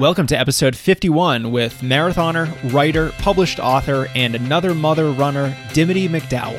Welcome to episode 51 with marathoner, writer, published author, and another mother runner, Dimity McDowell.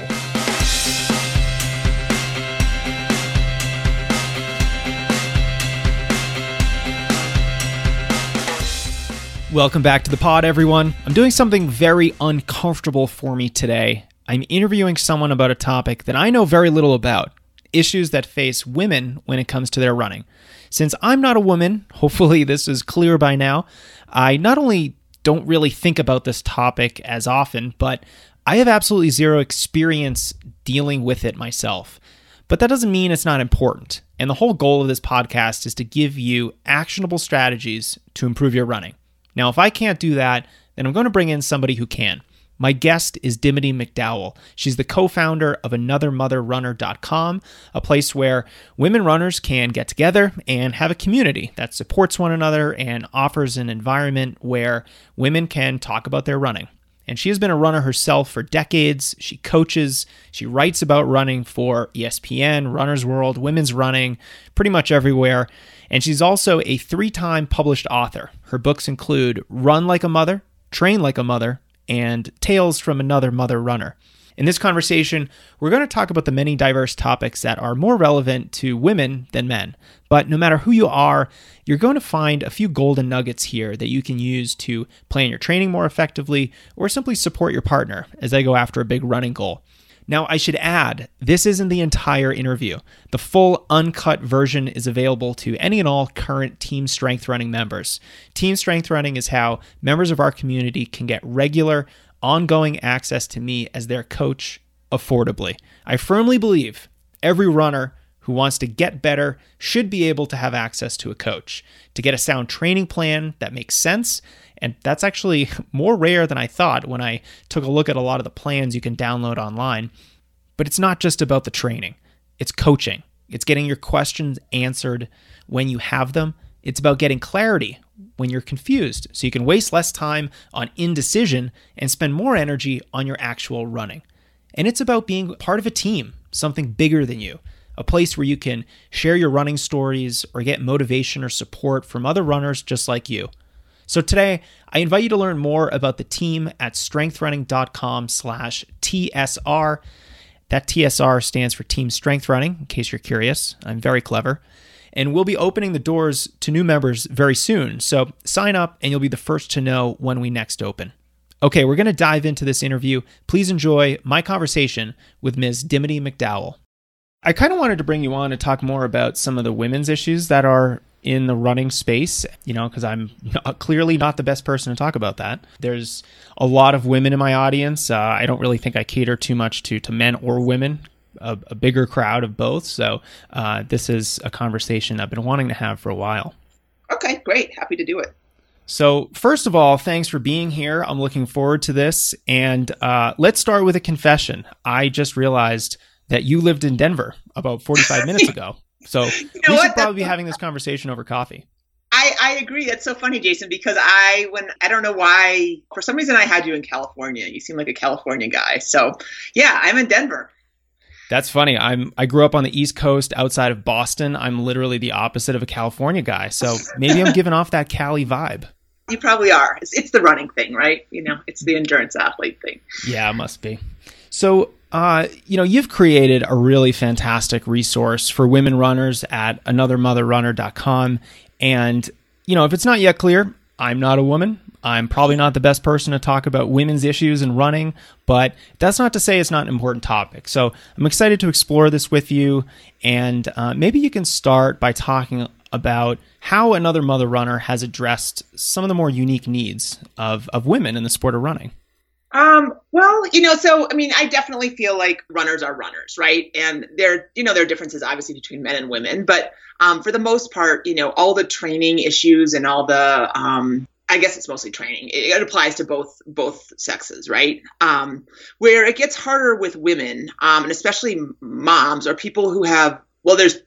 Welcome back to the pod, everyone. I'm doing something very uncomfortable for me today. I'm interviewing someone about a topic that I know very little about issues that face women when it comes to their running. Since I'm not a woman, hopefully this is clear by now, I not only don't really think about this topic as often, but I have absolutely zero experience dealing with it myself. But that doesn't mean it's not important. And the whole goal of this podcast is to give you actionable strategies to improve your running. Now, if I can't do that, then I'm going to bring in somebody who can. My guest is Dimity McDowell. She's the co founder of AnotherMotherRunner.com, a place where women runners can get together and have a community that supports one another and offers an environment where women can talk about their running. And she has been a runner herself for decades. She coaches, she writes about running for ESPN, Runner's World, Women's Running, pretty much everywhere. And she's also a three time published author. Her books include Run Like a Mother, Train Like a Mother, and Tales from Another Mother Runner. In this conversation, we're going to talk about the many diverse topics that are more relevant to women than men. But no matter who you are, you're going to find a few golden nuggets here that you can use to plan your training more effectively or simply support your partner as they go after a big running goal. Now, I should add, this isn't the entire interview. The full uncut version is available to any and all current Team Strength Running members. Team Strength Running is how members of our community can get regular, ongoing access to me as their coach affordably. I firmly believe every runner who wants to get better should be able to have access to a coach to get a sound training plan that makes sense. And that's actually more rare than I thought when I took a look at a lot of the plans you can download online. But it's not just about the training, it's coaching, it's getting your questions answered when you have them. It's about getting clarity when you're confused so you can waste less time on indecision and spend more energy on your actual running. And it's about being part of a team, something bigger than you, a place where you can share your running stories or get motivation or support from other runners just like you. So today, I invite you to learn more about the team at strengthrunning.com slash TSR. That TSR stands for Team Strength Running, in case you're curious. I'm very clever and we'll be opening the doors to new members very soon. So sign up and you'll be the first to know when we next open. Okay, we're going to dive into this interview. Please enjoy my conversation with Ms. Dimity McDowell. I kind of wanted to bring you on to talk more about some of the women's issues that are in the running space, you know, because I'm not, clearly not the best person to talk about that. There's a lot of women in my audience. Uh, I don't really think I cater too much to, to men or women a, a bigger crowd of both. So uh, this is a conversation I've been wanting to have for a while. Okay, great. Happy to do it. So, first of all, thanks for being here. I'm looking forward to this. And uh, let's start with a confession. I just realized that you lived in Denver about 45 minutes ago. So, you know we what? should probably be having this conversation over coffee. I, I agree. That's so funny, Jason, because I when I don't know why for some reason I had you in California. You seem like a California guy. So yeah, I'm in Denver. That's funny. I'm I grew up on the East Coast outside of Boston. I'm literally the opposite of a California guy. So maybe I'm giving off that Cali vibe. You probably are. It's, it's, the running thing, right? You know, it's the endurance athlete thing. Yeah, it must be. So, uh, you know, you've created a really fantastic resource for women runners at anothermotherrunner.com. And, you know, if it's not yet clear, I'm not a woman. I'm probably not the best person to talk about women's issues and running, but that's not to say it's not an important topic. So I'm excited to explore this with you. And uh, maybe you can start by talking about how another mother runner has addressed some of the more unique needs of, of women in the sport of running. Um, well, you know, so I mean, I definitely feel like runners are runners, right? And there, you know, there are differences obviously between men and women, but um, for the most part, you know, all the training issues and all the um, I guess it's mostly training. It, it, applies to both both sexes, right? Um, where it gets harder with women, um, and especially moms or people who have well, there's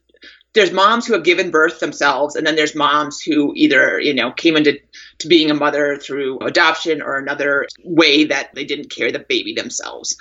there's moms who have given birth themselves, and then there's moms who either you know came into to being a mother through adoption or another way that they didn't carry the baby themselves.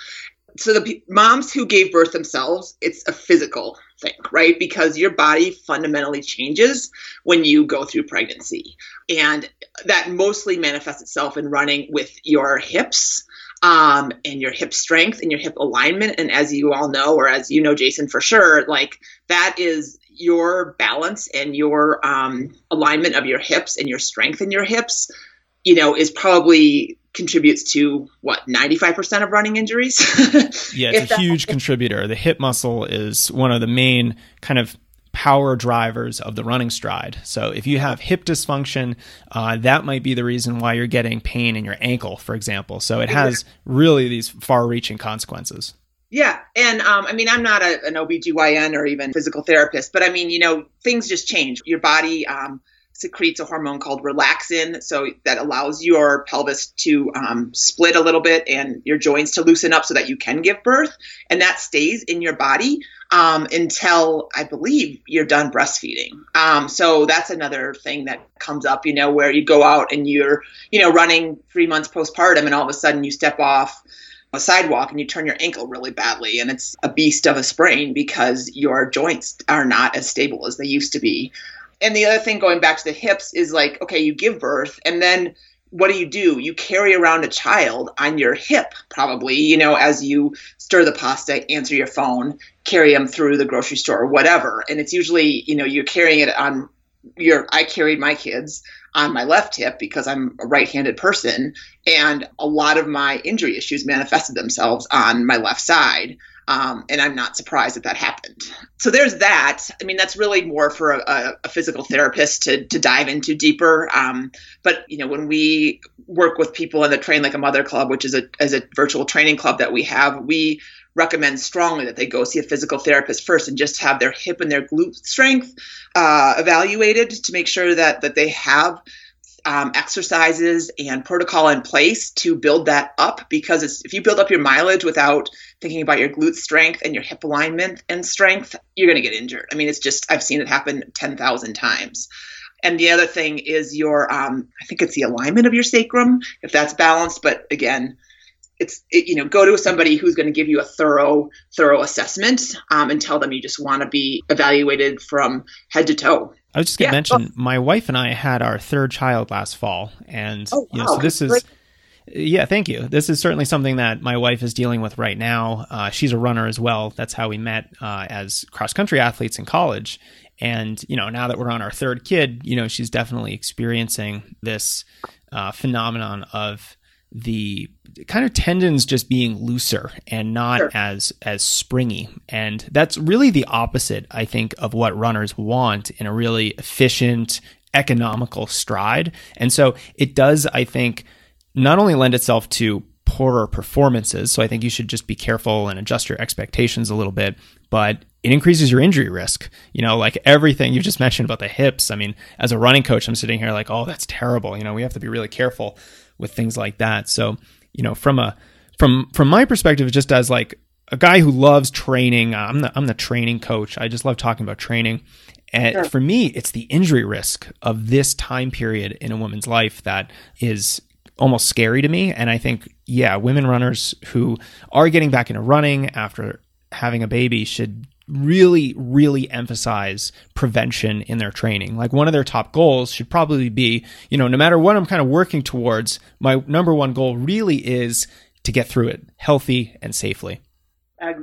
So the p- moms who gave birth themselves, it's a physical thing right? Because your body fundamentally changes when you go through pregnancy. And that mostly manifests itself in running with your hips. Um, and your hip strength and your hip alignment. And as you all know, or as you know, Jason, for sure, like that is your balance and your um, alignment of your hips and your strength in your hips, you know, is probably contributes to what 95% of running injuries? Yeah it's a huge contributor. The hip muscle is one of the main kind of power drivers of the running stride. So if you have hip dysfunction uh, that might be the reason why you're getting pain in your ankle for example. So it has really these far reaching consequences yeah. And um, I mean, I'm not a, an OBGYN or even physical therapist, but I mean, you know, things just change. Your body um, secretes a hormone called relaxin, so that allows your pelvis to um, split a little bit and your joints to loosen up so that you can give birth. And that stays in your body um, until I believe you're done breastfeeding. Um, so that's another thing that comes up, you know, where you go out and you're, you know, running three months postpartum and all of a sudden you step off a sidewalk and you turn your ankle really badly and it's a beast of a sprain because your joints are not as stable as they used to be. And the other thing going back to the hips is like, okay, you give birth and then what do you do? You carry around a child on your hip, probably, you know, as you stir the pasta, answer your phone, carry them through the grocery store or whatever. And it's usually, you know, you're carrying it on your, I carried my kids on my left hip because I'm a right handed person. And a lot of my injury issues manifested themselves on my left side. Um, and I'm not surprised that that happened. So there's that. I mean, that's really more for a, a physical therapist to, to dive into deeper. Um, but you know, when we work with people in the Train Like a Mother Club, which is a as a virtual training club that we have, we recommend strongly that they go see a physical therapist first and just have their hip and their glute strength uh, evaluated to make sure that that they have um, exercises and protocol in place to build that up because if you build up your mileage without thinking about your glute strength and your hip alignment and strength, you're going to get injured. I mean, it's just, I've seen it happen 10,000 times. And the other thing is your, um, I think it's the alignment of your sacrum, if that's balanced. But again, it's it, you know go to somebody who's going to give you a thorough thorough assessment um, and tell them you just want to be evaluated from head to toe. I was just going to yeah. mention oh. my wife and i had our third child last fall and oh, you know so this is yeah thank you. This is certainly something that my wife is dealing with right now. Uh, she's a runner as well. That's how we met uh, as cross country athletes in college. And you know now that we're on our third kid you know she's definitely experiencing this uh, phenomenon of the kind of tendons just being looser and not sure. as as springy and that's really the opposite i think of what runners want in a really efficient economical stride and so it does i think not only lend itself to poorer performances so i think you should just be careful and adjust your expectations a little bit but it increases your injury risk. You know, like everything you just mentioned about the hips. I mean, as a running coach, I'm sitting here like, oh, that's terrible. You know, we have to be really careful with things like that. So, you know, from a from from my perspective, just as like a guy who loves training, uh, I'm the I'm the training coach. I just love talking about training. And sure. for me, it's the injury risk of this time period in a woman's life that is almost scary to me. And I think, yeah, women runners who are getting back into running after having a baby should really, really emphasize prevention in their training. Like one of their top goals should probably be, you know, no matter what I'm kind of working towards, my number one goal really is to get through it healthy and safely.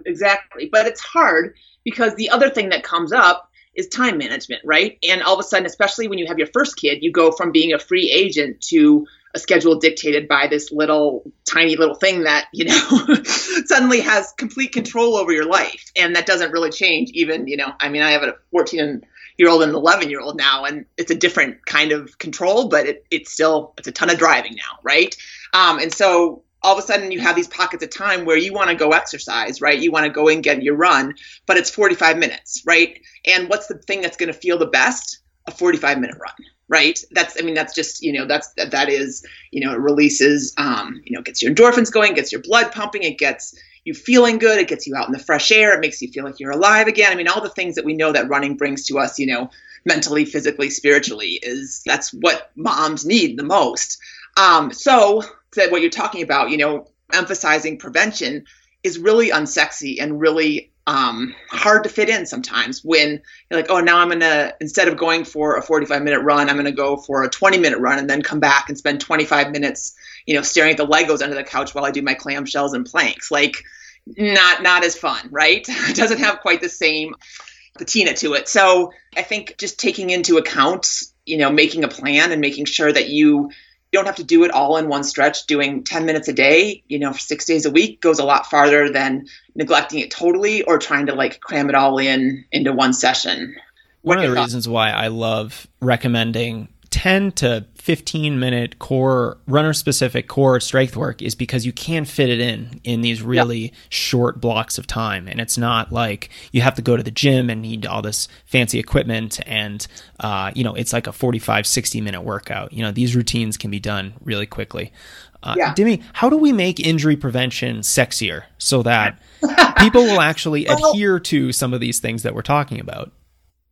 Exactly. But it's hard because the other thing that comes up is time management, right? And all of a sudden, especially when you have your first kid, you go from being a free agent to a schedule dictated by this little tiny little thing that you know suddenly has complete control over your life and that doesn't really change even you know i mean i have a 14 year old and an 11 year old now and it's a different kind of control but it, it's still it's a ton of driving now right um, and so all of a sudden you have these pockets of time where you want to go exercise, right? You want to go and get your run, but it's 45 minutes, right? And what's the thing that's going to feel the best? A 45 minute run, right? That's i mean that's just you know that's that, that is you know it releases um, you know gets your endorphins going gets your blood pumping it gets you feeling good it gets you out in the fresh air it makes you feel like you're alive again. I mean all the things that we know that running brings to us you know mentally physically spiritually is that's what moms need the most. Um, so that what you're talking about you know emphasizing prevention is really unsexy and really um, hard to fit in sometimes when you're like, oh, now I'm gonna instead of going for a 45 minute run, I'm gonna go for a 20 minute run and then come back and spend 25 minutes, you know, staring at the Legos under the couch while I do my clamshells and planks. Like, not not as fun, right? It doesn't have quite the same patina to it. So I think just taking into account, you know, making a plan and making sure that you don't have to do it all in one stretch. Doing 10 minutes a day, you know, for six days a week goes a lot farther than neglecting it totally or trying to like cram it all in into one session. One of the reasons why I love recommending 10 to 15 minute core runner specific core strength work is because you can fit it in in these really short blocks of time and it's not like you have to go to the gym and need all this fancy equipment and uh, you know it's like a 45 60 minute workout you know these routines can be done really quickly uh, yeah. Demi, how do we make injury prevention sexier so that people will actually well, adhere to some of these things that we're talking about?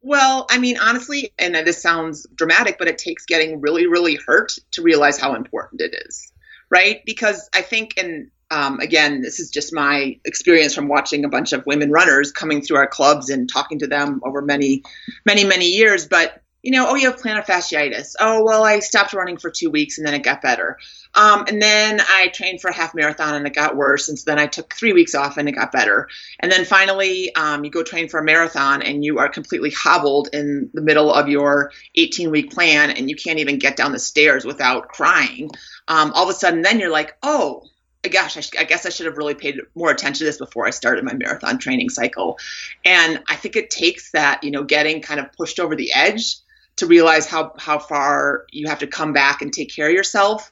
Well, I mean, honestly, and this sounds dramatic, but it takes getting really, really hurt to realize how important it is, right? Because I think, and um, again, this is just my experience from watching a bunch of women runners coming through our clubs and talking to them over many, many, many years. But you know, oh, you have plantar fasciitis. Oh, well, I stopped running for two weeks and then it got better. Um, and then I trained for a half marathon and it got worse. And so then I took three weeks off and it got better. And then finally, um, you go train for a marathon and you are completely hobbled in the middle of your 18 week plan and you can't even get down the stairs without crying. Um, all of a sudden, then you're like, oh, gosh, I, sh- I, guess I should have really paid more attention to this before I started my marathon training cycle. And I think it takes that, you know, getting kind of pushed over the edge to realize how how far you have to come back and take care of yourself.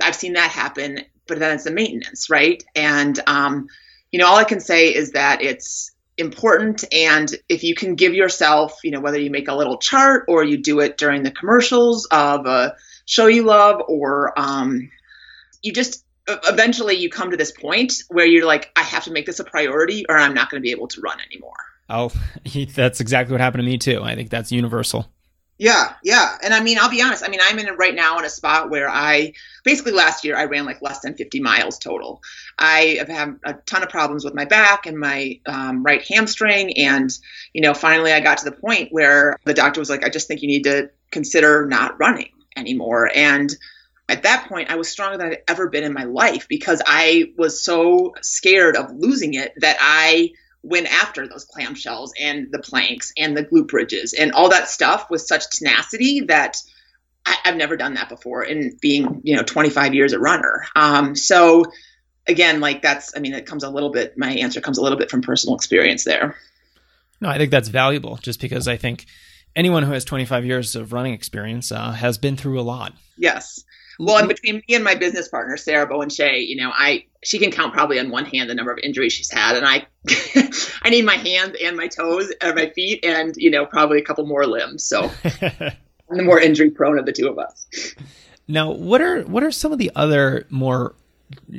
I've seen that happen, but then it's the maintenance, right? And um, you know, all I can say is that it's important and if you can give yourself, you know, whether you make a little chart or you do it during the commercials of a show you love or um, you just eventually you come to this point where you're like I have to make this a priority or I'm not going to be able to run anymore. Oh, that's exactly what happened to me too. I think that's universal. Yeah, yeah. And I mean, I'll be honest. I mean, I'm in right now in a spot where I basically last year I ran like less than 50 miles total. I have had a ton of problems with my back and my um, right hamstring. And, you know, finally I got to the point where the doctor was like, I just think you need to consider not running anymore. And at that point, I was stronger than I'd ever been in my life because I was so scared of losing it that I went after those clamshells and the planks and the glute bridges and all that stuff with such tenacity that I, have never done that before in being, you know, 25 years a runner. Um, so again, like that's, I mean, it comes a little bit, my answer comes a little bit from personal experience there. No, I think that's valuable just because I think anyone who has 25 years of running experience uh, has been through a lot. Yes. Well, and mm-hmm. between me and my business partner, Sarah Bowen Shea, you know, I she can count probably on one hand the number of injuries she's had, and I I need my hands and my toes and my feet, and you know, probably a couple more limbs. So I'm the more injury prone of the two of us. Now, what are what are some of the other more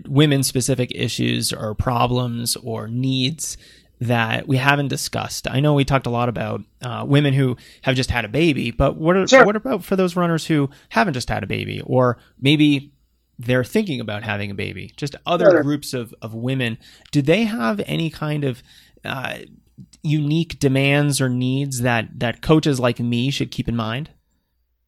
women specific issues or problems or needs that we haven't discussed. I know we talked a lot about uh, women who have just had a baby, but what are, sure. what about for those runners who haven't just had a baby, or maybe they're thinking about having a baby? Just other sure. groups of of women. Do they have any kind of uh, unique demands or needs that that coaches like me should keep in mind?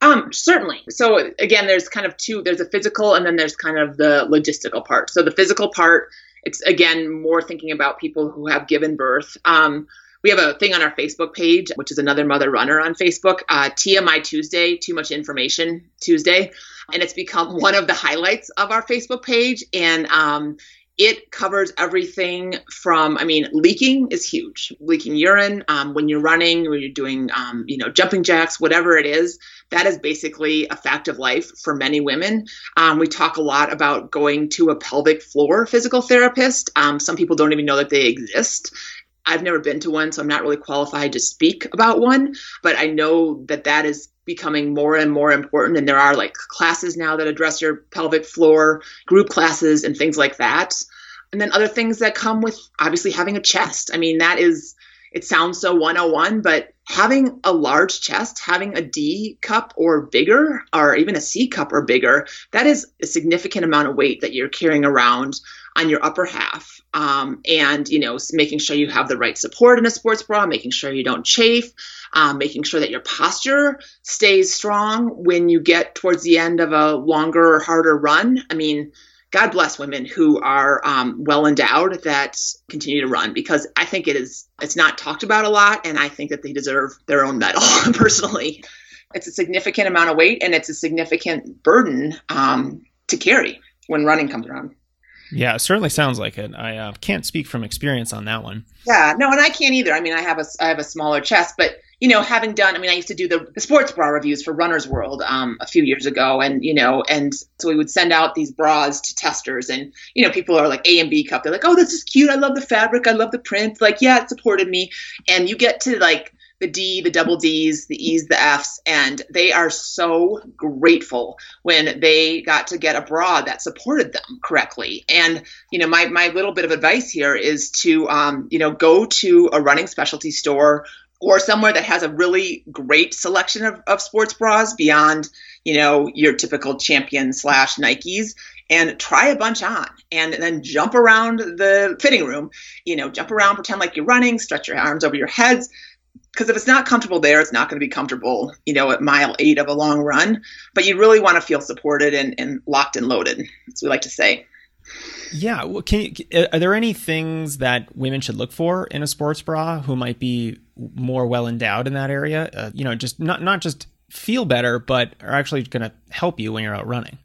Um, certainly. So again, there's kind of two. There's a physical, and then there's kind of the logistical part. So the physical part it's again more thinking about people who have given birth. Um, we have a thing on our Facebook page, which is another mother runner on Facebook, uh, TMI Tuesday, Too Much Information Tuesday. And it's become one of the highlights of our Facebook page. And um, it covers everything from, I mean, leaking is huge. Leaking urine um, when you're running, when you're doing, um, you know, jumping jacks, whatever it is, that is basically a fact of life for many women. Um, we talk a lot about going to a pelvic floor physical therapist. Um, some people don't even know that they exist. I've never been to one, so I'm not really qualified to speak about one, but I know that that is becoming more and more important. And there are like classes now that address your pelvic floor, group classes, and things like that. And then other things that come with obviously having a chest. I mean, that is, it sounds so 101, but having a large chest, having a D cup or bigger, or even a C cup or bigger, that is a significant amount of weight that you're carrying around on your upper half um, and you know making sure you have the right support in a sports bra making sure you don't chafe um, making sure that your posture stays strong when you get towards the end of a longer or harder run. I mean god bless women who are um, well endowed that continue to run because i think it is it's not talked about a lot and i think that they deserve their own medal personally. It's a significant amount of weight and it's a significant burden um, to carry when running comes around yeah, it certainly sounds like it. I uh, can't speak from experience on that one. Yeah, no, and I can't either. I mean, I have a I have a smaller chest, but you know, having done, I mean, I used to do the, the sports bra reviews for Runner's World um, a few years ago, and you know, and so we would send out these bras to testers, and you know, people are like A and B cup. They're like, oh, this is cute. I love the fabric. I love the print. Like, yeah, it supported me. And you get to like the D, the double D's, the E's, the F's, and they are so grateful when they got to get a bra that supported them correctly. And you know, my my little bit of advice here is to um, you know go to a running specialty store or somewhere that has a really great selection of, of sports bras beyond you know your typical champion slash nikes and try a bunch on and then jump around the fitting room you know jump around pretend like you're running stretch your arms over your heads because if it's not comfortable there, it's not going to be comfortable, you know, at mile eight of a long run. But you really want to feel supported and, and locked and loaded, as we like to say. Yeah. Well, can you, are there any things that women should look for in a sports bra who might be more well endowed in that area? Uh, you know, just not not just feel better, but are actually going to help you when you're out running.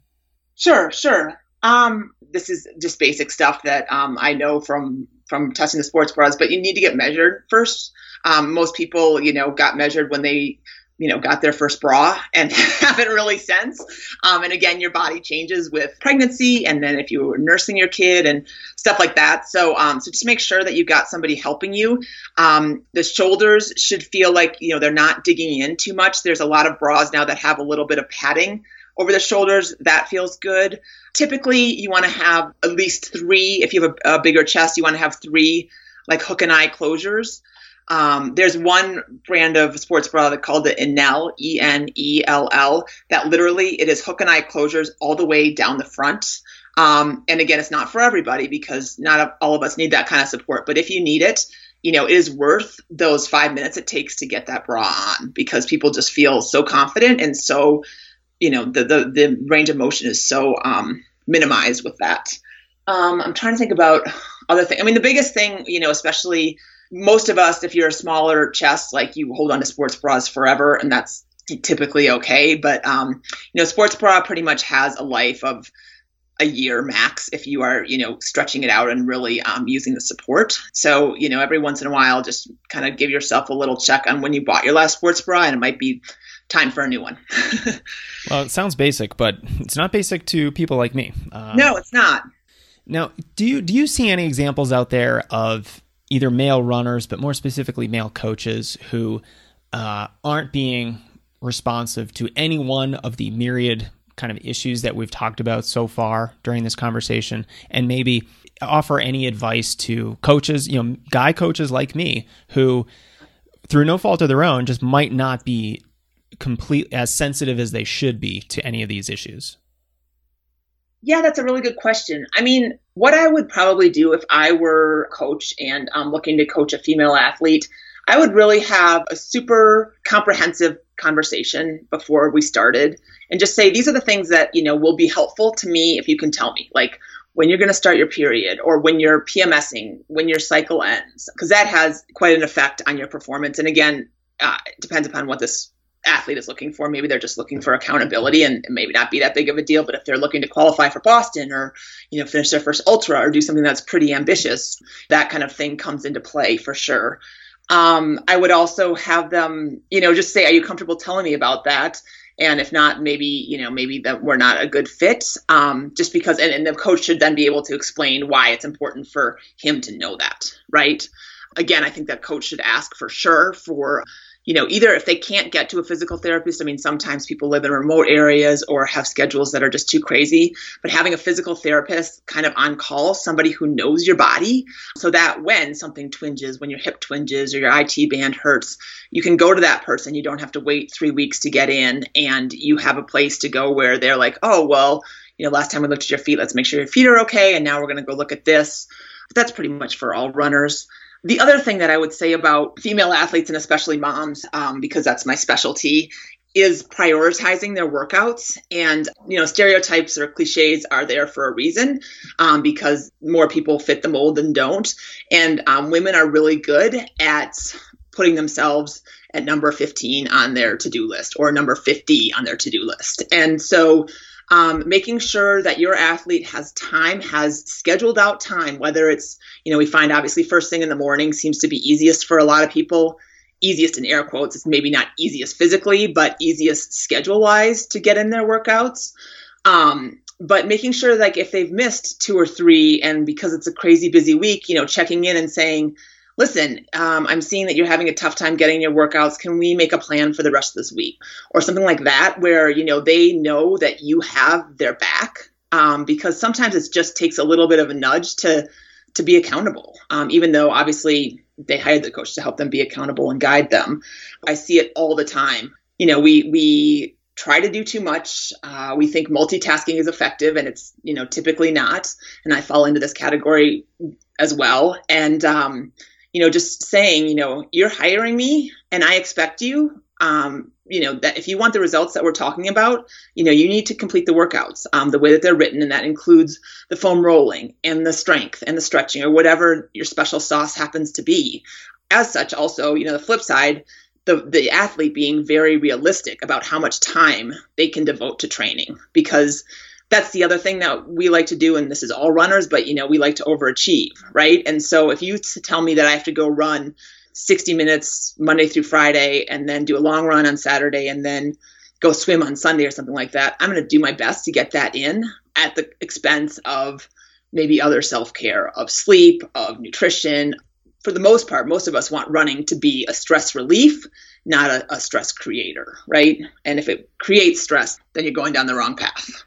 Sure, sure. Um, this is just basic stuff that um, I know from from testing the sports bras, but you need to get measured first. Um, most people, you know, got measured when they, you know, got their first bra and haven't really since. Um, and again, your body changes with pregnancy, and then if you were nursing your kid and stuff like that. So, um, so just make sure that you got somebody helping you. Um, the shoulders should feel like you know they're not digging in too much. There's a lot of bras now that have a little bit of padding over the shoulders. That feels good. Typically, you want to have at least three. If you have a, a bigger chest, you want to have three like hook and eye closures. Um, there's one brand of sports bra that called the Enell, E N E L L, that literally it is hook and eye closures all the way down the front. Um, and again, it's not for everybody because not all of us need that kind of support. But if you need it, you know, it is worth those five minutes it takes to get that bra on because people just feel so confident and so, you know, the the, the range of motion is so um, minimized with that. Um, I'm trying to think about other things. I mean, the biggest thing, you know, especially most of us, if you're a smaller chest, like you hold on to sports bras forever, and that's typically okay. But um, you know, sports bra pretty much has a life of a year max if you are, you know, stretching it out and really um, using the support. So you know, every once in a while, just kind of give yourself a little check on when you bought your last sports bra, and it might be time for a new one. well, it sounds basic, but it's not basic to people like me. Um, no, it's not. Now, do you do you see any examples out there of either male runners, but more specifically male coaches who uh, aren't being responsive to any one of the myriad kind of issues that we've talked about so far during this conversation, and maybe offer any advice to coaches, you know, guy coaches like me who, through no fault of their own, just might not be complete as sensitive as they should be to any of these issues. Yeah, that's a really good question. I mean, what I would probably do if I were coach and I'm um, looking to coach a female athlete, I would really have a super comprehensive conversation before we started and just say these are the things that, you know, will be helpful to me if you can tell me. Like when you're going to start your period or when you're PMSing, when your cycle ends, because that has quite an effect on your performance. And again, uh, it depends upon what this athlete is looking for. Maybe they're just looking for accountability and maybe not be that big of a deal. But if they're looking to qualify for Boston or, you know, finish their first ultra or do something that's pretty ambitious, that kind of thing comes into play for sure. Um, I would also have them, you know, just say, are you comfortable telling me about that? And if not, maybe, you know, maybe that we're not a good fit. Um, just because, and, and the coach should then be able to explain why it's important for him to know that, right? Again, I think that coach should ask for sure for you know, either if they can't get to a physical therapist, I mean, sometimes people live in remote areas or have schedules that are just too crazy, but having a physical therapist kind of on call, somebody who knows your body, so that when something twinges, when your hip twinges or your IT band hurts, you can go to that person. You don't have to wait three weeks to get in, and you have a place to go where they're like, oh, well, you know, last time we looked at your feet, let's make sure your feet are okay. And now we're going to go look at this. But that's pretty much for all runners. The other thing that I would say about female athletes and especially moms, um, because that's my specialty, is prioritizing their workouts. And you know stereotypes or cliches are there for a reason um, because more people fit the mold than don't. And um, women are really good at putting themselves at number 15 on their to-do list or number 50 on their to-do list. And so um, making sure that your athlete has time has scheduled out time whether it's you know we find obviously first thing in the morning seems to be easiest for a lot of people. Easiest in air quotes it's maybe not easiest physically but easiest schedule wise to get in their workouts. Um, but making sure like if they've missed two or three and because it's a crazy busy week you know checking in and saying listen, um, I'm seeing that you're having a tough time getting your workouts. Can we make a plan for the rest of this week? Or something like that, where, you know, they know that you have their back. Um, because sometimes it just takes a little bit of a nudge to to be accountable. Um, even though obviously they hired the coach to help them be accountable and guide them. I see it all the time. You know, we we try to do too much. Uh, we think multitasking is effective, and it's you know typically not. And I fall into this category as well. And um, you know, just saying, you know, you're hiring me and I expect you. Um, you know, that if you want the results that we're talking about, you know, you need to complete the workouts um, the way that they're written. And that includes the foam rolling and the strength and the stretching or whatever your special sauce happens to be. As such, also, you know, the flip side, the, the athlete being very realistic about how much time they can devote to training because that's the other thing that we like to do and this is all runners but you know we like to overachieve right? And so if you tell me that i have to go run 60 minutes monday through friday and then do a long run on saturday and then go swim on sunday or something like that i'm going to do my best to get that in at the expense of maybe other self-care of sleep of nutrition. For the most part most of us want running to be a stress relief not a, a stress creator right? And if it creates stress then you're going down the wrong path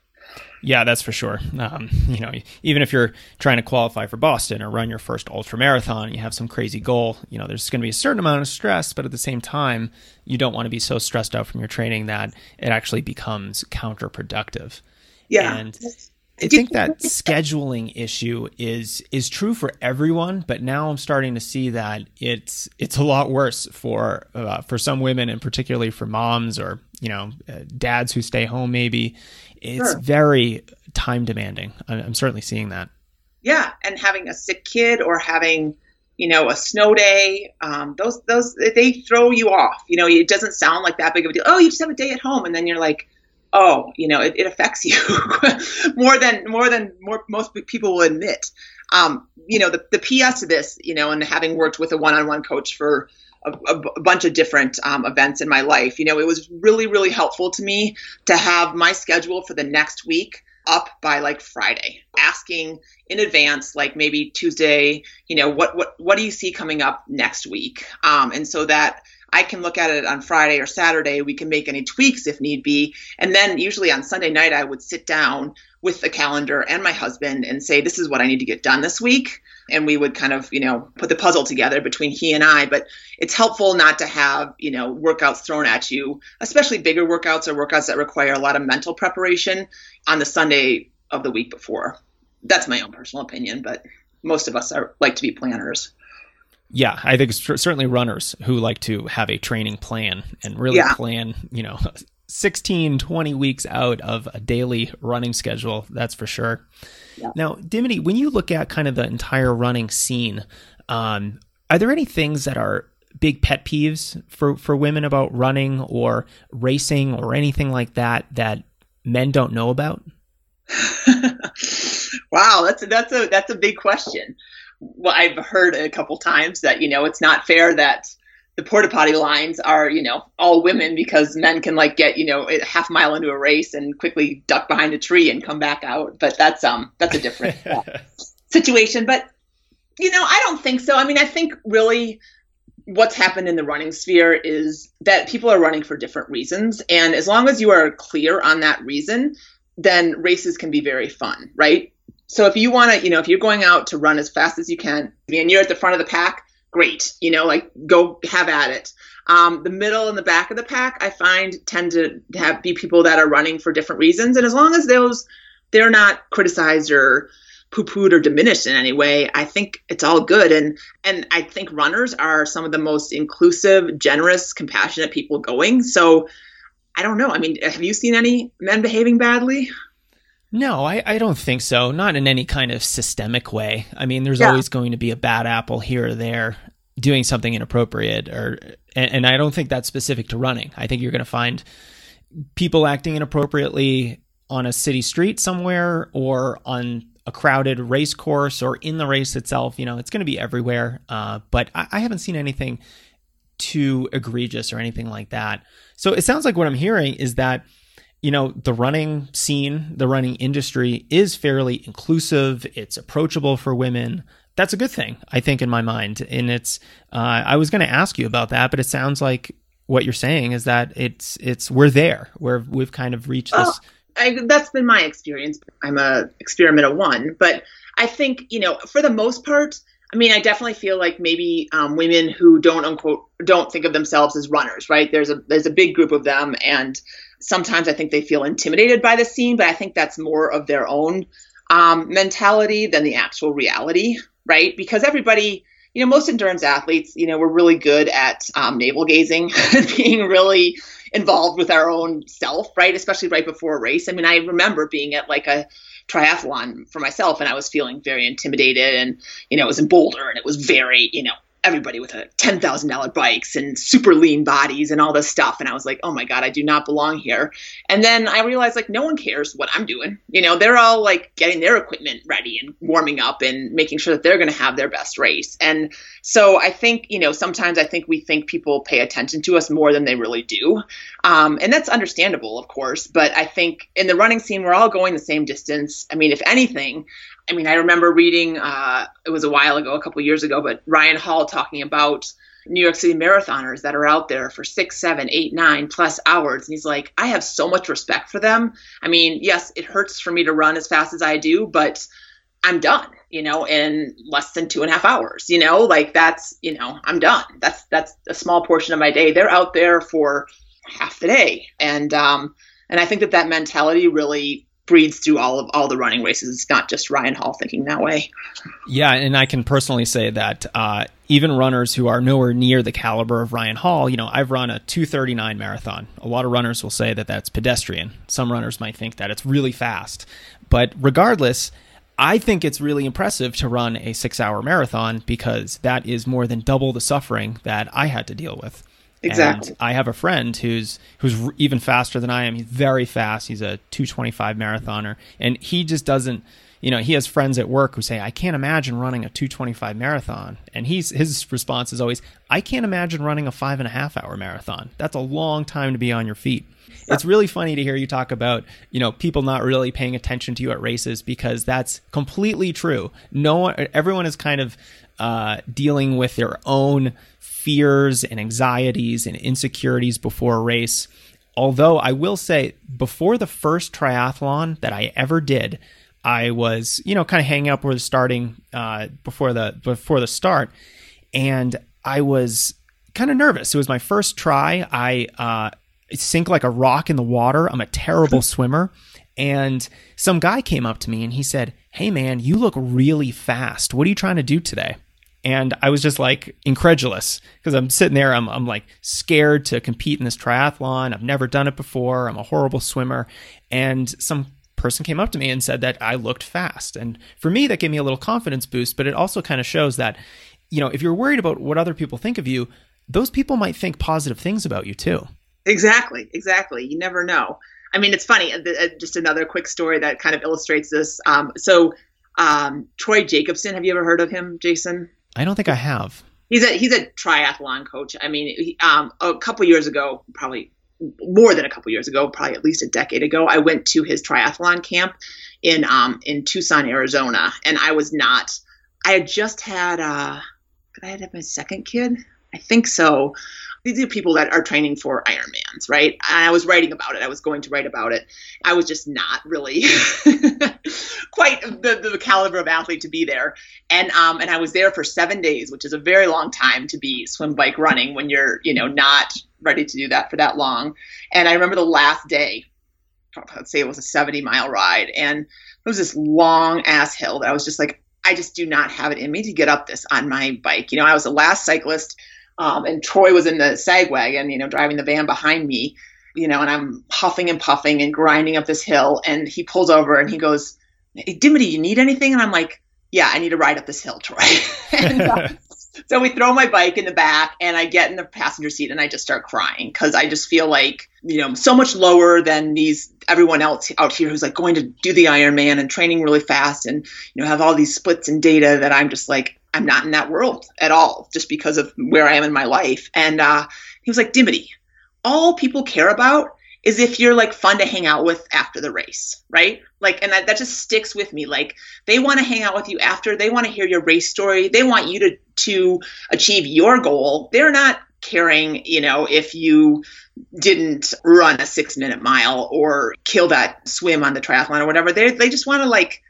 yeah, that's for sure. Um, you know, even if you're trying to qualify for Boston or run your first ultra marathon, you have some crazy goal. You know, there's going to be a certain amount of stress, but at the same time, you don't want to be so stressed out from your training that it actually becomes counterproductive. Yeah. And I think that scheduling issue is is true for everyone, but now I'm starting to see that it's it's a lot worse for uh, for some women, and particularly for moms or you know uh, dads who stay home maybe it's sure. very time demanding. I'm certainly seeing that. Yeah, and having a sick kid or having you know a snow day um, those those they throw you off you know it doesn't sound like that big of a deal oh you just have a day at home and then you're like oh you know it, it affects you more than more than more most people will admit um, you know the, the ps to this you know and having worked with a one-on-one coach for a, a, bunch of different um, events in my life. You know, it was really, really helpful to me to have my schedule for the next week up by like Friday, asking in advance, like maybe Tuesday, you know, what what what do you see coming up next week? Um, and so that I can look at it on Friday or Saturday. We can make any tweaks if need be. And then usually on Sunday night, I would sit down with the calendar and my husband and say, this is what I need to get done this week. And we would kind of, you know, put the puzzle together between he and I. But it's helpful not to have, you know, workouts thrown at you, especially bigger workouts or workouts that require a lot of mental preparation on the Sunday of the week before. That's my own personal opinion, but most of us are like to be planners. Yeah, I think certainly runners who like to have a training plan and really yeah. plan, you know, 16, 20 weeks out of a daily running schedule. That's for sure. Yeah. Now, Dimity, when you look at kind of the entire running scene, um, are there any things that are big pet peeves for, for women about running or racing or anything like that that men don't know about? wow, that's a, that's a that's a big question. Well, I've heard a couple times that you know it's not fair that the porta potty lines are, you know, all women because men can like get, you know, a half mile into a race and quickly duck behind a tree and come back out. But that's um that's a different uh, situation. But you know, I don't think so. I mean, I think really what's happened in the running sphere is that people are running for different reasons, and as long as you are clear on that reason, then races can be very fun, right? So if you want to, you know, if you're going out to run as fast as you can and you're at the front of the pack, great. You know, like go have at it. Um, the middle and the back of the pack, I find tend to have be people that are running for different reasons, and as long as those they're not criticized or poo-pooed or diminished in any way. I think it's all good, and and I think runners are some of the most inclusive, generous, compassionate people going. So I don't know. I mean, have you seen any men behaving badly? No, I, I don't think so. Not in any kind of systemic way. I mean, there's yeah. always going to be a bad apple here or there doing something inappropriate, or and, and I don't think that's specific to running. I think you're going to find people acting inappropriately on a city street somewhere or on a crowded race course or in the race itself. You know, it's going to be everywhere. Uh, but I, I haven't seen anything too egregious or anything like that. So it sounds like what I'm hearing is that you know, the running scene, the running industry is fairly inclusive. It's approachable for women. That's a good thing, I think, in my mind. And it's, uh, I was going to ask you about that, but it sounds like what you're saying is that it's, it's, we're there where we've kind of reached well, this. I, that's been my experience. I'm a experiment of one, but I think, you know, for the most part, I mean, I definitely feel like maybe um, women who don't unquote don't think of themselves as runners, right? There's a there's a big group of them, and sometimes I think they feel intimidated by the scene, but I think that's more of their own um, mentality than the actual reality, right? Because everybody, you know, most endurance athletes, you know, we're really good at um, navel gazing, being really involved with our own self, right? Especially right before a race. I mean, I remember being at like a triathlon for myself and I was feeling very intimidated and, you know, it was in Boulder and it was very, you know, everybody with a ten thousand dollar bikes and super lean bodies and all this stuff. And I was like, oh my god, I do not belong here. And then I realized like no one cares what I'm doing. You know, they're all like getting their equipment ready and warming up and making sure that they're going to have their best race. And so I think you know sometimes I think we think people pay attention to us more than they really do, um, and that's understandable, of course. But I think in the running scene, we're all going the same distance. I mean, if anything, I mean, I remember reading, uh, it was a while ago, a couple years ago, but Ryan Hall talking about New York City marathoners that are out there for six, seven, eight, nine plus hours. And he's like, I have so much respect for them. I mean, yes, it hurts for me to run as fast as I do, but I'm done, you know, in less than two and a half hours, you know, like that's, you know, I'm done. That's, that's a small portion of my day. They're out there for half the day. And, um, and I think that that mentality really breeds through all of all the running races. It's not just Ryan Hall thinking that way. Yeah, and I can personally say that uh, even runners who are nowhere near the caliber of Ryan Hall, you know, I've run a 239 marathon. A lot of runners will say that that's pedestrian. Some runners might think that it's really fast. But regardless, I think it's really impressive to run a six hour marathon because that is more than double the suffering that I had to deal with. Exactly. And I have a friend who's who's even faster than I am. He's very fast. He's a 225 marathoner, and he just doesn't. You know, he has friends at work who say, "I can't imagine running a 225 marathon," and he's his response is always, "I can't imagine running a five and a half hour marathon. That's a long time to be on your feet." It's really funny to hear you talk about, you know, people not really paying attention to you at races because that's completely true. No one, everyone is kind of uh, dealing with their own fears and anxieties and insecurities before a race. Although I will say, before the first triathlon that I ever did, I was, you know, kind of hanging up where the starting uh, before the before the start, and I was kind of nervous. It was my first try. I uh, sink like a rock in the water. I'm a terrible swimmer. And some guy came up to me and he said, Hey man, you look really fast. What are you trying to do today? And I was just like incredulous because I'm sitting there, I'm, I'm like scared to compete in this triathlon. I've never done it before. I'm a horrible swimmer. And some person came up to me and said that I looked fast. And for me, that gave me a little confidence boost, but it also kind of shows that, you know, if you're worried about what other people think of you, those people might think positive things about you too. Exactly, exactly. You never know. I mean, it's funny. Uh, uh, just another quick story that kind of illustrates this. Um, so, um, Troy Jacobson, have you ever heard of him, Jason? I don't think I have. He's a he's a triathlon coach. I mean, he, um, a couple years ago, probably more than a couple years ago, probably at least a decade ago, I went to his triathlon camp in um in Tucson, Arizona, and I was not. I had just had uh, I had my second kid? I think so these are people that are training for Ironmans, right? And I was writing about it. I was going to write about it. I was just not really quite the, the caliber of athlete to be there. And um, and I was there for seven days, which is a very long time to be swim, bike, running when you're, you know, not ready to do that for that long. And I remember the last day let's say it was a 70 mile ride, and it was this long ass hill that I was just like, I just do not have it in me to get up this on my bike. You know, I was the last cyclist, um, and Troy was in the sag wagon, you know, driving the van behind me, you know, and I'm huffing and puffing and grinding up this hill, and he pulls over and he goes, hey, Dimity, you need anything? And I'm like, yeah, I need to ride up this hill, Troy. and, uh, so we throw my bike in the back and I get in the passenger seat and I just start crying because I just feel like, you know, so much lower than these everyone else out here who's like going to do the Ironman and training really fast and, you know, have all these splits and data that I'm just like, I'm not in that world at all just because of where I am in my life. And uh, he was like, Dimity, all people care about is if you're like fun to hang out with after the race, right? Like, and that, that just sticks with me. Like, they want to hang out with you after, they want to hear your race story, they want you to to achieve your goal. They're not caring, you know, if you didn't run a six minute mile or kill that swim on the triathlon or whatever. They they just want to like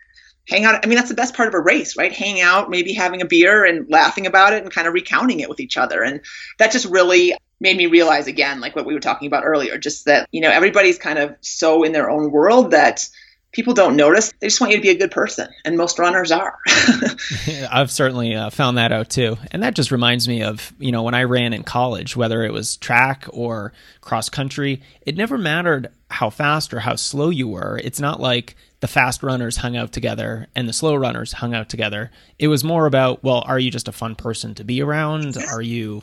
hang out. I mean, that's the best part of a race, right? Hang out, maybe having a beer and laughing about it and kind of recounting it with each other. And that just really made me realize again, like what we were talking about earlier, just that, you know, everybody's kind of so in their own world that people don't notice. They just want you to be a good person, and most runners are. I've certainly uh, found that out too, and that just reminds me of you know when I ran in college, whether it was track or cross country, it never mattered how fast or how slow you were. It's not like the fast runners hung out together and the slow runners hung out together. It was more about, well, are you just a fun person to be around? Are you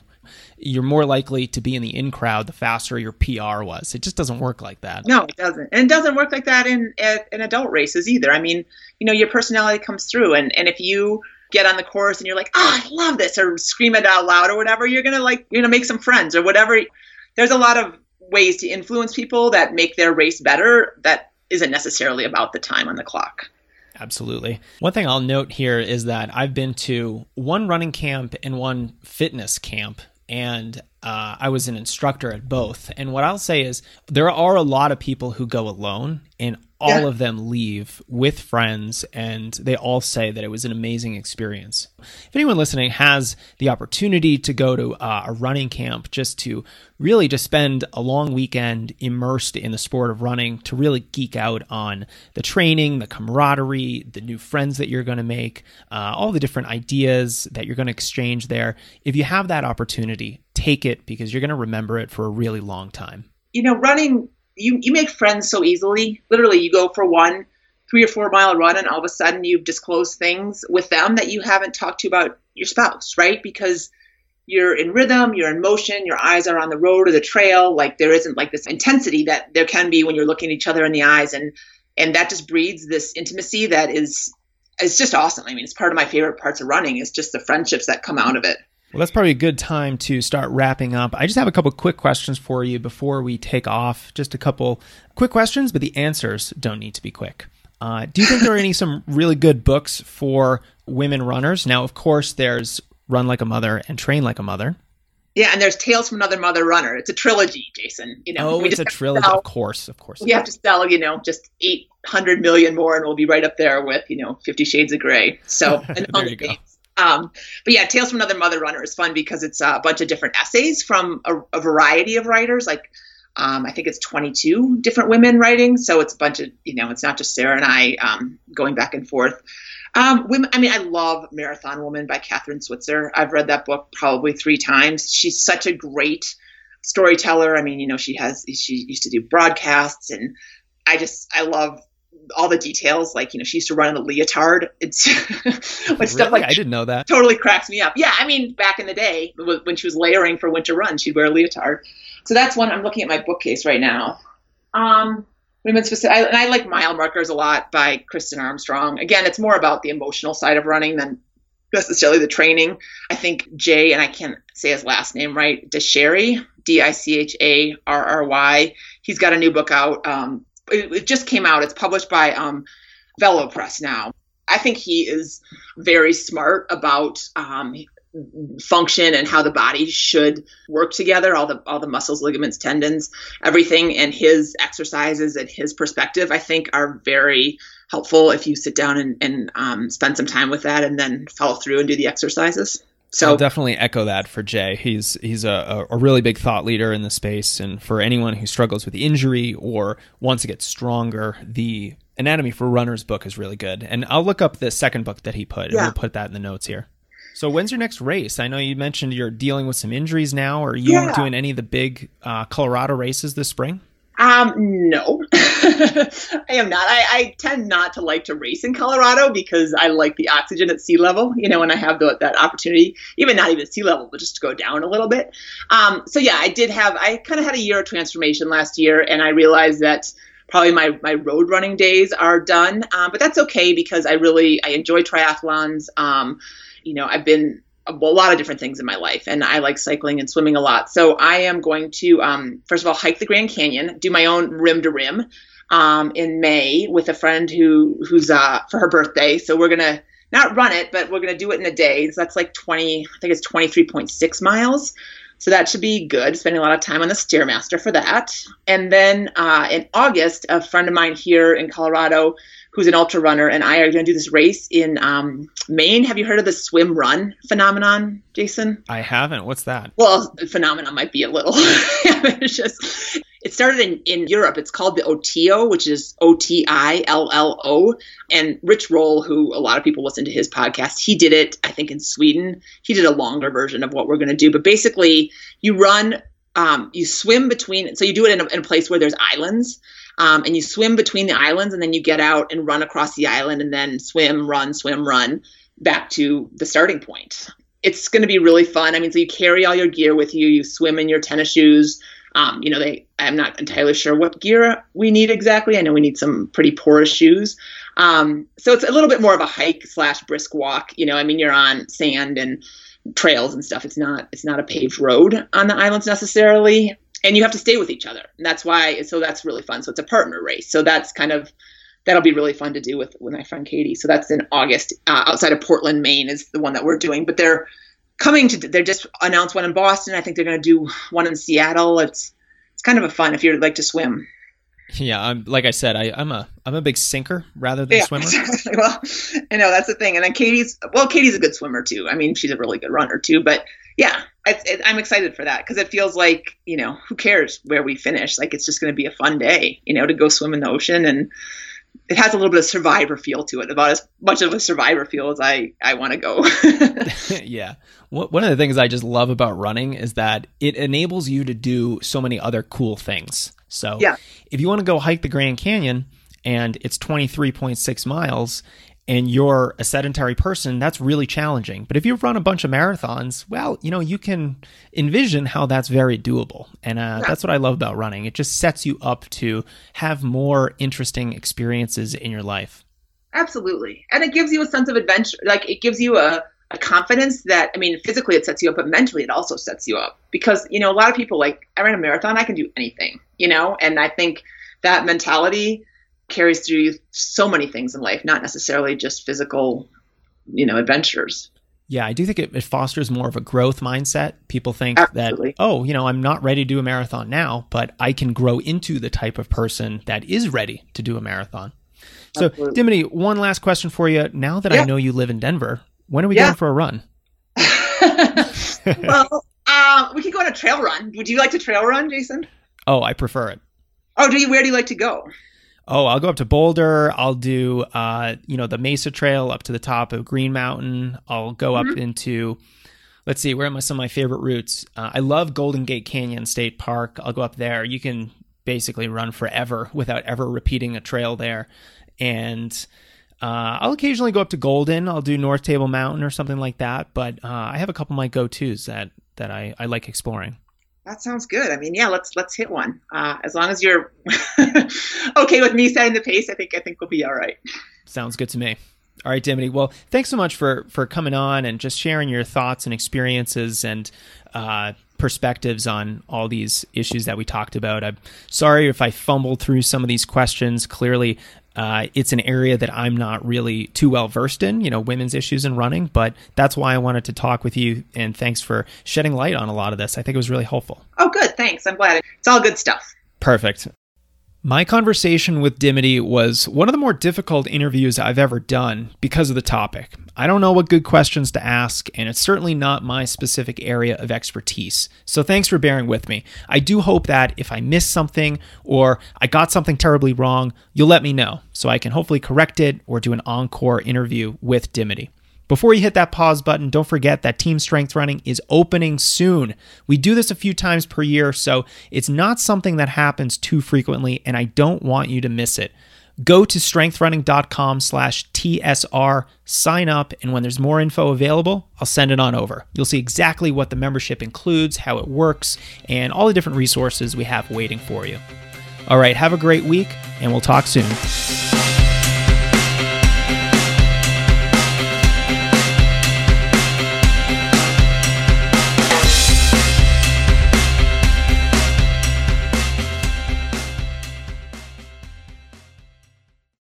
you're more likely to be in the in crowd the faster your PR was. It just doesn't work like that. No, it doesn't. And it doesn't work like that in in adult races either. I mean, you know, your personality comes through and and if you get on the course and you're like, "Oh, I love this," or scream it out loud or whatever, you're going to like, you know, make some friends or whatever. There's a lot of ways to influence people that make their race better that isn't necessarily about the time on the clock. Absolutely. One thing I'll note here is that I've been to one running camp and one fitness camp and uh, I was an instructor at both. And what I'll say is there are a lot of people who go alone, and all yeah. of them leave with friends, and they all say that it was an amazing experience. If anyone listening has the opportunity to go to uh, a running camp just to really just spend a long weekend immersed in the sport of running, to really geek out on the training, the camaraderie, the new friends that you're going to make, uh, all the different ideas that you're going to exchange there, if you have that opportunity, take it because you're going to remember it for a really long time. You know, running you you make friends so easily. Literally, you go for one three or four mile run, and all of a sudden you've disclosed things with them that you haven't talked to about your spouse, right? Because you're in rhythm, you're in motion, your eyes are on the road or the trail. Like there isn't like this intensity that there can be when you're looking each other in the eyes, and and that just breeds this intimacy that is it's just awesome. I mean, it's part of my favorite parts of running is just the friendships that come out of it. Well, that's probably a good time to start wrapping up. I just have a couple quick questions for you before we take off. Just a couple quick questions, but the answers don't need to be quick. Uh, do you think there are any some really good books for women runners? Now, of course, there's Run Like a Mother and Train Like a Mother. Yeah, and there's Tales from Another Mother Runner. It's a trilogy, Jason. You know, oh, it's a trilogy. Sell, of course, of course. We have to sell, you know, just eight hundred million more, and we'll be right up there with, you know, Fifty Shades of Grey. So, there you go. Um, but yeah, Tales from Another Mother Runner is fun because it's a bunch of different essays from a, a variety of writers. Like um, I think it's 22 different women writing, so it's a bunch of you know, it's not just Sarah and I um, going back and forth. Um, women, I mean, I love Marathon Woman by Kathrine Switzer. I've read that book probably three times. She's such a great storyteller. I mean, you know, she has she used to do broadcasts, and I just I love all the details. Like, you know, she used to run in the leotard. It's like really? stuff like I didn't know that. Totally cracks me up. Yeah, I mean, back in the day when she was layering for winter run, she'd wear a leotard. So that's one. I'm looking at my bookcase right now. Um, women specific, I, and I like mile markers a lot by Kristin Armstrong. Again, it's more about the emotional side of running than necessarily the training. I think Jay, and I can't say his last name right, Dicharry, D I C H A R R Y. He's got a new book out. Um, it, it just came out. It's published by um, Velo Press now. I think he is very smart about um, function and how the body should work together all the all the muscles ligaments tendons everything and his exercises and his perspective i think are very helpful if you sit down and, and um, spend some time with that and then follow through and do the exercises So I'll definitely echo that for Jay. He's he's a, a really big thought leader in the space, and for anyone who struggles with injury or wants to get stronger, the Anatomy for Runners book is really good. And I'll look up the second book that he put, and Yeah. we'll put that in the notes here. So when's your next race? I know you mentioned you're dealing with some injuries now. Are you Yeah. doing any of the big uh, Colorado races this spring? Um, no, I am not. I, I tend not to like to race in Colorado because I like the oxygen at sea level, you know, when I have the, that opportunity, even not even sea level, but just to go down a little bit. Um, so yeah, I did have, I kind of had a year of transformation last year and I realized that probably my, my road running days are done. Um, but that's okay because I really, I enjoy triathlons. Um, you know, I've been a, lot of different things in my life, and I like cycling and swimming a lot. So I am going to, um, first of all, hike the Grand Canyon, do my own rim to rim um, in May with a friend who who's uh, for her birthday. So we're gonna not run it, but we're gonna do it in a day. So that's like 20, I think it's 23.6 miles. So that should be good. Spending a lot of time on the Stairmaster for that. And then uh, in August, a friend of mine here in Colorado who's an ultra runner, and I are going to do this race in um, Maine. Have you heard of the swim run phenomenon, Jason? I haven't. What's that? Well, the phenomenon might be a little. it's just it started in, in Europe. It's called the OTILLO, which is O T I L L O. And Rich Roll, who a lot of people listen to his podcast, he did it, I think, in Sweden. He did a longer version of what we're going to do. But basically, you run, um, you swim between, so you do it in a, in a place where there's islands. Um, and you swim between the islands, and then you get out and run across the island, and then swim, run, swim, run back to the starting point. It's going to be really fun. I mean, so you carry all your gear with you. You swim in your tennis shoes. Um, you know, they. I'm not entirely sure what gear we need exactly. I know we need some pretty porous shoes. Um, so it's a little bit more of a hike slash brisk walk. You know, I mean, you're on sand and trails and stuff. It's not. It's not a paved road on the islands necessarily, and you have to stay with each other. And that's why. So that's really fun. So it's a partner race. So that's kind of that'll be really fun to do with with my friend Katie. So that's in August uh, outside of Portland, Maine, is the one that we're doing. But they're coming to. They just announced one in Boston. I think they're going to do one in Seattle. It's it's kind of a fun if you like to swim. Yeah, I'm like I said, I, I'm a I'm a big sinker rather than Yeah. swimmer. well, I know that's the thing. And then Katie's well, Katie's a good swimmer too. I mean, she's a really good runner too. But yeah, it, I'm excited for that because it feels like you know who cares where we finish? Like it's just going to be a fun day, you know, to go swim in the ocean and. It has a little bit of survivor feel to it, about as much of a survivor feel as I, I want to go. yeah. One of the things I just love about running is that it enables you to do so many other cool things. So, Yeah. if you want to go hike the Grand Canyon and it's 23.6 miles and you're a sedentary person, that's really challenging. But if you run a bunch of marathons, well, you know, you can envision how that's very doable. And uh, Yeah. that's what I love about running. It just sets you up to have more interesting experiences in your life. Absolutely. And it gives you a sense of adventure. Like it gives you a, a confidence that, I mean, physically it sets you up, but mentally it also sets you up. Because, you know, a lot of people like, I ran a marathon, I can do anything, you know? And I think that mentality carries through you so many things in life, not necessarily just physical, you know, adventures. Yeah, I do think it, it fosters more of a growth mindset. People think Absolutely. that, oh, you know, I'm not ready to do a marathon now, but I can grow into the type of person that is ready to do a marathon. So, Absolutely. Dimity, one last question for you. Now that I know you live in Denver, when are we Yeah. going for a run? well, uh, we could go on a trail run. Would you like to trail run, Jason? Oh, I prefer it. Oh, do you? Where do you like to go? Oh, I'll go up to Boulder. I'll do, uh, you know, the Mesa Trail up to the top of Green Mountain. I'll go up into, let's see, where are my, some of my favorite routes? Uh, I love Golden Gate Canyon State Park. I'll go up there. You can basically run forever without ever repeating a trail there. And uh, I'll occasionally go up to Golden. I'll do North Table Mountain or something like that. But uh, I have a couple of my go tos that that I, I like exploring. That sounds good. I mean, yeah, let's let's hit one. Uh, as long as you're okay with me setting the pace, I think I think we'll be all right. Sounds good to me. All right, Dimity. Well, thanks so much for for coming on and just sharing your thoughts and experiences and uh, perspectives on all these issues that we talked about. I'm sorry if I fumbled through some of these questions. Clearly, uh, it's an area that I'm not really too well versed in. You know, women's issues and running, but that's why I wanted to talk with you. And thanks for shedding light on a lot of this. I think it was really helpful. Oh, good. Thanks. I'm glad. It's all good stuff. Perfect. My conversation with Dimity was one of the more difficult interviews I've ever done because of the topic. I don't know what good questions to ask, and it's certainly not my specific area of expertise. So thanks for bearing with me. I do hope that if I missed something or I got something terribly wrong, you'll let me know so I can hopefully correct it or do an encore interview with Dimity. Before you hit that pause button, don't forget that Team Strength Running is opening soon. We do this a few times per year, so it's not something that happens too frequently, and I don't want you to miss it. Go to strengthrunning.com slash TSR, sign up, and when there's more info available, I'll send it on over. You'll see exactly what the membership includes, how it works, and all the different resources we have waiting for you. All right, have a great week, and we'll talk soon.